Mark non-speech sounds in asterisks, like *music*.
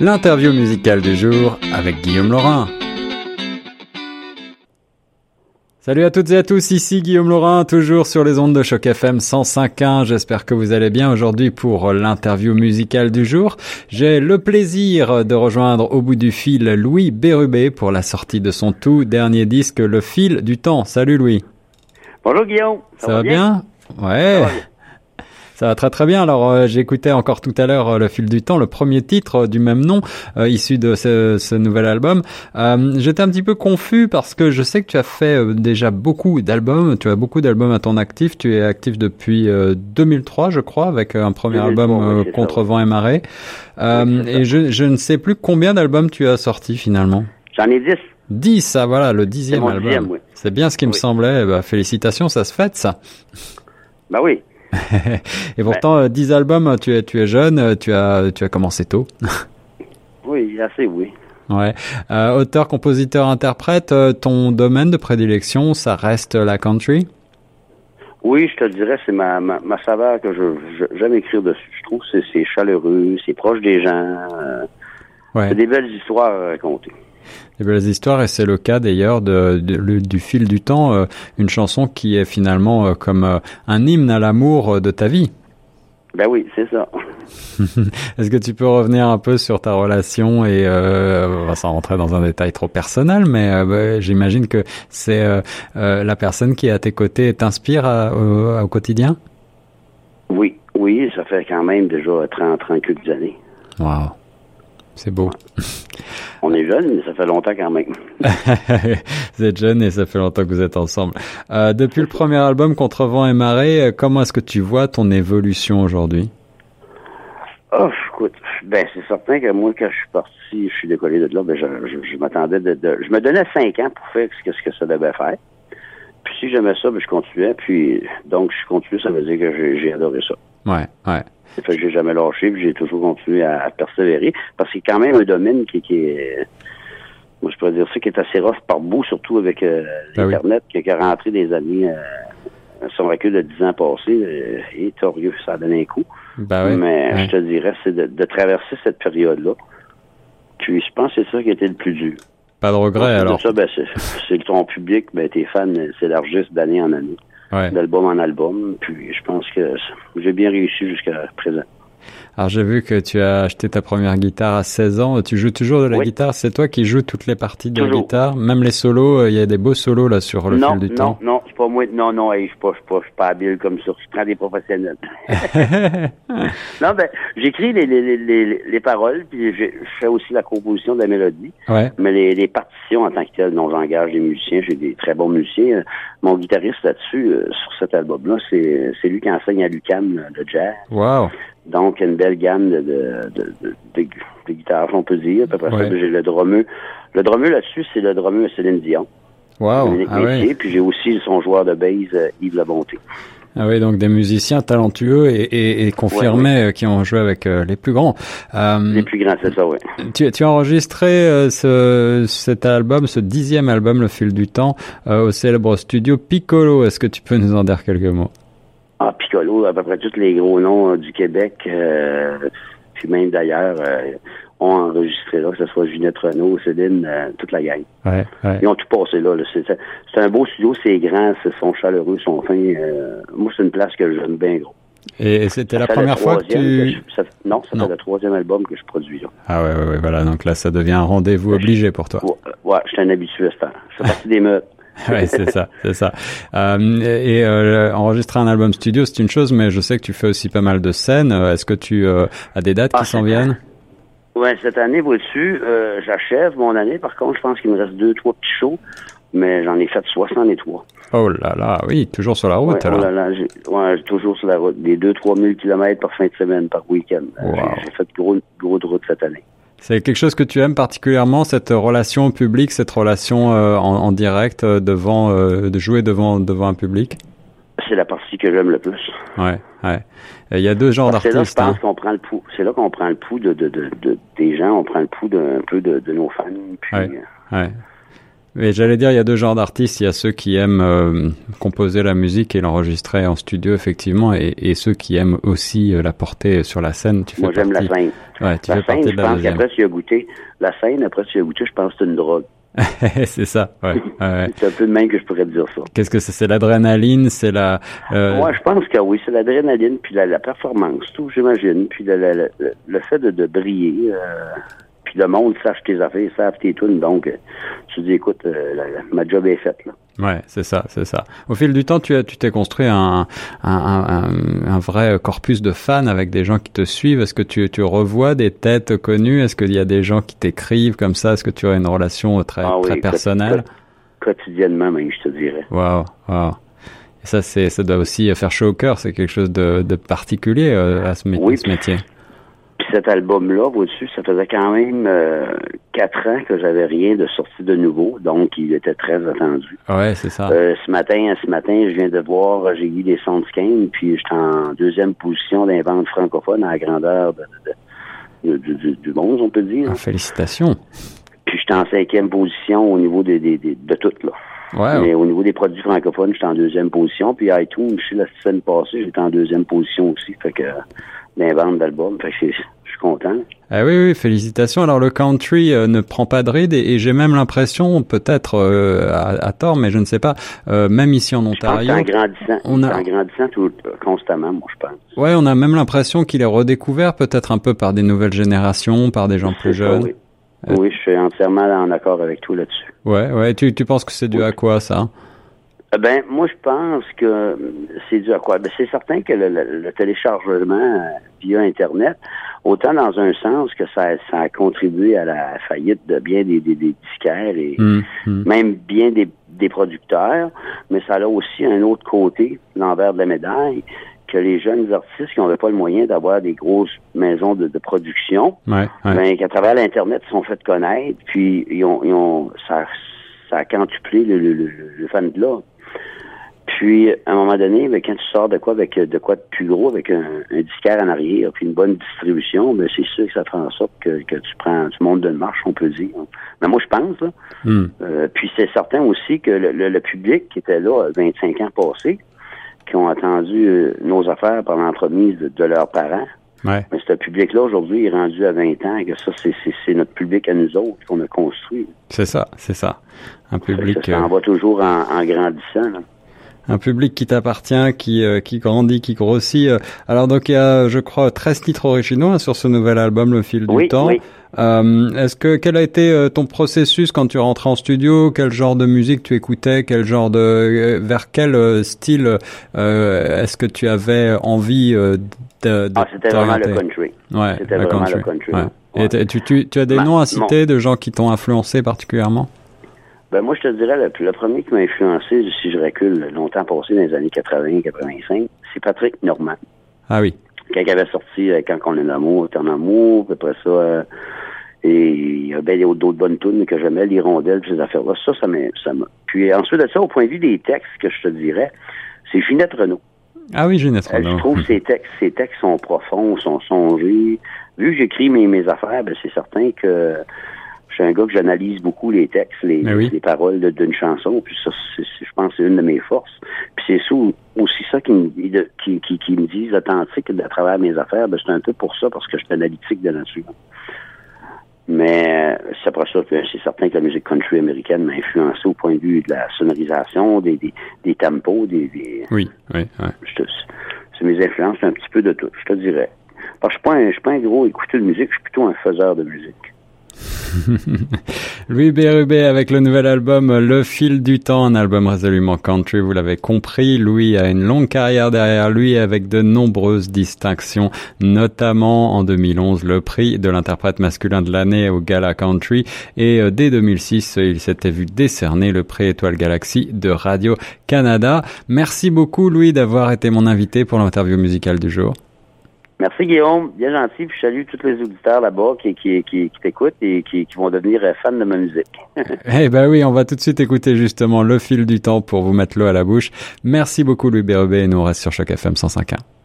L'interview musicale du jour avec Guillaume Laurin. Salut à toutes et à tous, ici Guillaume Laurin, toujours sur les ondes de choc FM 105.1. J'espère que vous allez bien aujourd'hui pour l'interview musicale du jour. J'ai le plaisir de rejoindre au bout du fil Louis Bérubé pour la sortie de son tout dernier disque, Le fil du temps. Salut Louis. Bonjour Guillaume. Ça, va, bien, Ouais. Ça va très très bien. Alors euh, j'écoutais encore tout à l'heure euh, le fil du temps, le premier titre euh, du même nom issu de ce, ce nouvel album. J'étais un petit peu confus parce que je sais que tu as fait déjà beaucoup d'albums. Tu as beaucoup d'albums à ton actif. Tu es actif depuis 2003, je crois, avec un premier album Contre vent et marée. et je, je ne sais plus combien d'albums tu as sorti finalement. J'en ai dix. 10, ah voilà, le dixième album. Oui. C'est bien ce qui me semblait. Bah, félicitations, ça se fête ça. Bah oui. *laughs* et pourtant, 10 albums, tu es, tu es jeune, tu as, tu as commencé tôt. *laughs* oui, assez, oui. Ouais. Euh, auteur, compositeur, interprète, euh, ton domaine de prédilection, ça reste la country? Oui, je te dirais, c'est ma, ma, ma, saveur que je, j'aime écrire dessus. Je trouve que c'est, chaleureux, c'est proche des gens. Euh, ouais. C'est des belles histoires à raconter des belles histoires et c'est le cas d'ailleurs de, du fil du temps, euh, une chanson qui est finalement euh, comme euh, un hymne à l'amour de ta vie. Ben oui, c'est ça. *laughs* Est-ce que tu peux revenir un peu sur ta relation et va s'en rentrer dans un détail trop personnel, mais bah, j'imagine que c'est la personne qui est à tes côtés t'inspire au, au, quotidien? Oui, oui, ça fait quand même déjà 30, 30 quelques années. Wow. C'est beau. On est jeune, mais ça fait longtemps quand même. *laughs* vous êtes jeune et ça fait longtemps que vous êtes ensemble. Euh, depuis le premier album Contre vent et marée, euh, comment est-ce que tu vois ton évolution aujourd'hui? Oh, écoute, ben c'est certain que moi, quand je suis parti, je suis décollé de là, ben je, je, m'attendais de, Je me donnais cinq ans pour faire ce que, ce que ça devait faire. Puis si j'aimais ça, ben je continuais. Puis donc je continue, ça veut dire que j'ai adoré ça. Ouais, ouais. C'est fait que j'ai jamais lâché, puis j'ai toujours continué à, persévérer. Parce que c'est quand même un domaine qui, qui est moi je pourrais dire ça, qui est assez rough par bout, surtout avec euh, ben l'Internet, qui, est rentré des années euh, son recul de 10 ans passés, euh, et torieux, ça a donné un coup. Ben Mais je te dirais, c'est de, traverser cette période-là. Puis je pense que c'est ça qui a été le plus dur. Pas de regret, alors. Ça, ben, c'est ton public, ben, tes fans s'élargissent d'année en année d'album en album. Puis je pense que j'ai bien réussi jusqu'à présent. Alors j'ai vu que tu as acheté ta première guitare à 16 ans. Tu joues toujours de la guitare? C'est toi qui joues toutes les parties de la guitare, même les solos. Euh, il y a des beaux solos là sur le fil du non, temps. Non, non, c'est pas moi. Non, non, je suis pas, je suis pas, habile comme ça. Je prends des professionnels. *laughs* non, ben j'écris les, les, les, les, paroles, puis je, fais aussi la composition de la mélodie. Ouais. Mais les, les partitions en tant que telles, non, j'engage des musiciens. J'ai des très bons musiciens. Mon guitariste là-dessus, euh, sur cet album-là, c'est c'est lui qui enseigne à l'UQAM le jazz. Wow. Donc, une belle gamme de, de, de, de, guitares, on peut dire. Après ça, j'ai le drumeux. Le drumeux là-dessus, c'est le drumeux Céline Dion. Wow. Ah Puis j'ai aussi son joueur de base, euh, Yves Labonté. Ah oui, donc des musiciens talentueux et, et, et confirmés euh, qui ont joué avec euh, les plus grands. les plus grands, c'est ça, oui. Tu, tu as enregistré ce, cet album, ce dixième album, Le fil du temps, au célèbre studio Piccolo. Est-ce que tu peux nous en dire quelques mots? Ah, Piccolo, à peu près tous les gros noms euh, du Québec, euh, puis même d'ailleurs, euh, ont enregistré là, que ce soit Ginette Renault, Céline, toute la gang. Ouais, ouais. Ils ont tout passé là. C'est un beau studio, c'est grand, c'est sont chaleureux, sont fins. moi, c'est une place que j'aime bien gros. Et c'était la première fois que tu... non, ça fait le troisième album que je produis là. Ah ouais, ouais, ouais, voilà. Donc là, ça devient un rendez-vous obligé pour toi. Ouais, ouais je suis un habitué à ce temps. Je fais partie des meutes. *laughs* oui, c'est ça, c'est ça. Euh, et euh, enregistrer un album studio, c'est une chose, mais je sais que tu fais aussi pas mal de scènes. Euh, est-ce que tu euh, as des dates qui ah, s'en viennent? Ouais, cette année, vois-tu, j'achève mon année. Par contre, je pense qu'il me reste deux, trois petits shows, mais j'en ai fait 63. Oh là là, oui, toujours sur la route ouais, alors. Oh là là, ouais, toujours sur la route. Des 2-3 000 kilomètres par fin de semaine, par week-end. J'ai fait gros, gros de route cette année. C'est quelque chose que tu aimes particulièrement, cette relation publique, cette relation euh, en, direct euh, devant, euh, de jouer devant devant un public? C'est la partie que j'aime le plus. Ouais, ouais. Il y a deux genres d'artistes. C'est là, je pense hein. qu'on prend le pouls. C'est là qu'on prend le pouls de, de, de, de, des gens, on prend le pouls d'un peu de, de nos fans. Puis, ouais, ouais. Et j'allais dire, il y a deux genres d'artistes. Il y a ceux qui aiment euh, composer la musique et l'enregistrer en studio, effectivement, et, et, ceux qui aiment aussi euh, la porter sur la scène. Tu Moi, j'aime la scène. Ouais, tu la fais scène, je la pense qu'après, tu as goûté. La scène, après, tu as goûté, je pense que c'est une drogue. *laughs* c'est ça, *laughs* ouais. ouais. c'est un peu de même que je pourrais te dire ça. Qu'est-ce que c'est? C'est l'adrénaline, c'est la... Euh... Moi, je pense que oui, c'est l'adrénaline, puis la, la, performance, tout, j'imagine, puis le, fait de, de briller... Euh puis le monde sache tes affaires, savent tes tunes. Donc, tu dis, écoute, euh, la, la, ma job est faite. Là. Ouais, c'est ça, c'est ça. Au fil du temps, tu as, tu t'es construit un, un, un, un, vrai corpus de fans avec des gens qui te suivent. Est-ce que tu, tu revois des têtes connues? Est-ce qu'il y a des gens qui t'écrivent comme ça? Est-ce que tu as une relation très, ah, très personnelle? Quotidiennement, même, je te dirais. Waouh, waouh. Et ça, c'est, ça doit aussi faire chaud au cœur. C'est quelque chose de, de particulier euh, à ce, oui, ce métier. Puis cet album-là, au-dessus, ça faisait quand même euh, quatre ans que j'avais rien de sorti de nouveau, donc il était très attendu. Ouais, c'est ça. Euh, ce matin, ce matin, je viens de voir, j'ai eu des Soundscan, puis j'étais en deuxième position d'un vente francophone à la grandeur de, de, de, de, du monde, on peut dire. Ah, félicitations. Puis j'étais en cinquième position au niveau des, des, des de tout, là. Ouais, Mais au niveau des produits francophones, j'étais en deuxième position. Puis iTunes, je suis la semaine passée, j'étais en deuxième position aussi. Fait que d'un vente d'albums. Fait que je suis content. Ah oui, oui, félicitations. Alors le country euh, ne prend pas de ride et, et j'ai même l'impression, peut-être euh, à, à, tort, mais je ne sais pas, euh, même ici en Ontario, en grandissant, on a en grandissant tout, constamment, moi je pense. Ouais, on a même l'impression qu'il est redécouvert, peut-être un peu par des nouvelles générations, par des gens plus jeunes. Oui. Oui, je suis entièrement en accord avec tout là-dessus. Ouais, ouais. Tu, tu penses que c'est dû oui. à quoi ça? Ben, moi, je pense que c'est dû à quoi? Ben, c'est certain que le, le, le, téléchargement via Internet, autant dans un sens que ça, ça a contribué à la faillite de bien des, des, des disquaires et mmh, mmh. même bien des, des producteurs, mais ça a aussi un autre côté, l'envers de la médaille, que les jeunes artistes qui n'avaient pas le moyen d'avoir des grosses maisons de, de production, ouais, ouais. ben, qu'à travers l'Internet, ils sont fait connaître, puis ils ont, ils ont ça, ça a quintuplé le, le, le, le fan de là. Puis, à un moment donné, ben, quand tu sors de quoi avec de quoi de plus gros, avec un, un disquaire en arrière, puis une bonne distribution, ben, c'est sûr que ça fait en sorte que, que tu prends, tu montes d'une marche, on peut dire. Mais moi, je pense, là. Mm. Euh, puis c'est certain aussi que le, le, le, public qui était là 25 ans passés, qui ont attendu euh, nos affaires par l'entremise de, de, leurs parents, ouais. mais ce public-là, aujourd'hui, est rendu à 20 ans, et que ça, c'est notre public à nous autres qu'on a construit. C'est ça, c'est ça. Un public... Ça, ça en va toujours en, en grandissant, là un public qui t'appartient, qui euh, qui grandit, qui grossit. Alors donc il y a, je crois, 13 titres originaux hein, sur ce nouvel album, Le fil oui, du temps. Oui. Euh, Est-ce que quel a été euh, ton processus quand tu rentrais en studio? Quel genre de musique tu écoutais? Quel genre de euh, vers quel style est-ce que tu avais envie de, de Ah, c'était vraiment le country. Ouais, c'était vraiment country. le country. Ouais. Ouais. Et tu, tu, tu as des Ma, noms à citer mon... de gens qui t'ont influencé particulièrement? Ben moi, je te dirais, le, le premier qui m'a influencé, si je recule longtemps passé dans les années 80-85, c'est Patrick Normand. Ah oui. Quand il avait sorti euh, Quand on est l'amour, est en amour, puis après ça, euh, et il y a bien d'autres bonnes tunes que j'aimais, l'hirondelle, ces affaires-là. Ça, ça m'a, ça m'a. Puis ensuite de ça, au point de vue des textes, que je te dirais, c'est Ginette Renault. Ah oui, Ginette Renault. Euh, je trouve ces textes, ces textes sont profonds, sont songés. Vu que j'écris mes, mes affaires, ben c'est certain que suis un gars que j'analyse beaucoup les textes, les, oui. les paroles d'une chanson, puis ça, c est, c est, je pense, c'est une de mes forces. Puis c'est ça, aussi ça qui me, qui, qui, qui me disent authentique à travers mes affaires, ben c'est un peu pour ça, parce que je suis analytique de nature. Mais c'est après ça que c'est certain que la musique country américaine m'a influencé au point de vue de la sonorisation, des, des, des tempos, des, des... Oui, oui, oui. C'est mes influences, un petit peu de tout, je te dirais. Parce que je ne suis pas un gros écouteur de musique, je suis plutôt un faiseur de musique. *laughs* Louis Bérubé avec le nouvel album Le fil du temps, un album résolument country, vous l'avez compris. Louis a une longue carrière derrière lui avec de nombreuses distinctions, notamment en 2011 le prix de l'interprète masculin de l'année au Gala Country et dès 2006 il s'était vu décerner le prix Étoile Galaxy de Radio Canada. Merci beaucoup Louis d'avoir été mon invité pour l'interview musicale du jour. Merci Guillaume, bien gentil, puis je salue tous les auditeurs là-bas qui, qui, qui, qui t'écoutent et qui, qui, vont devenir fans de ma musique. *laughs* eh ben oui, on va tout de suite écouter justement le fil du temps pour vous mettre l'eau à la bouche. Merci beaucoup Louis Bérubé et nous on reste sur Choc FM 105.1.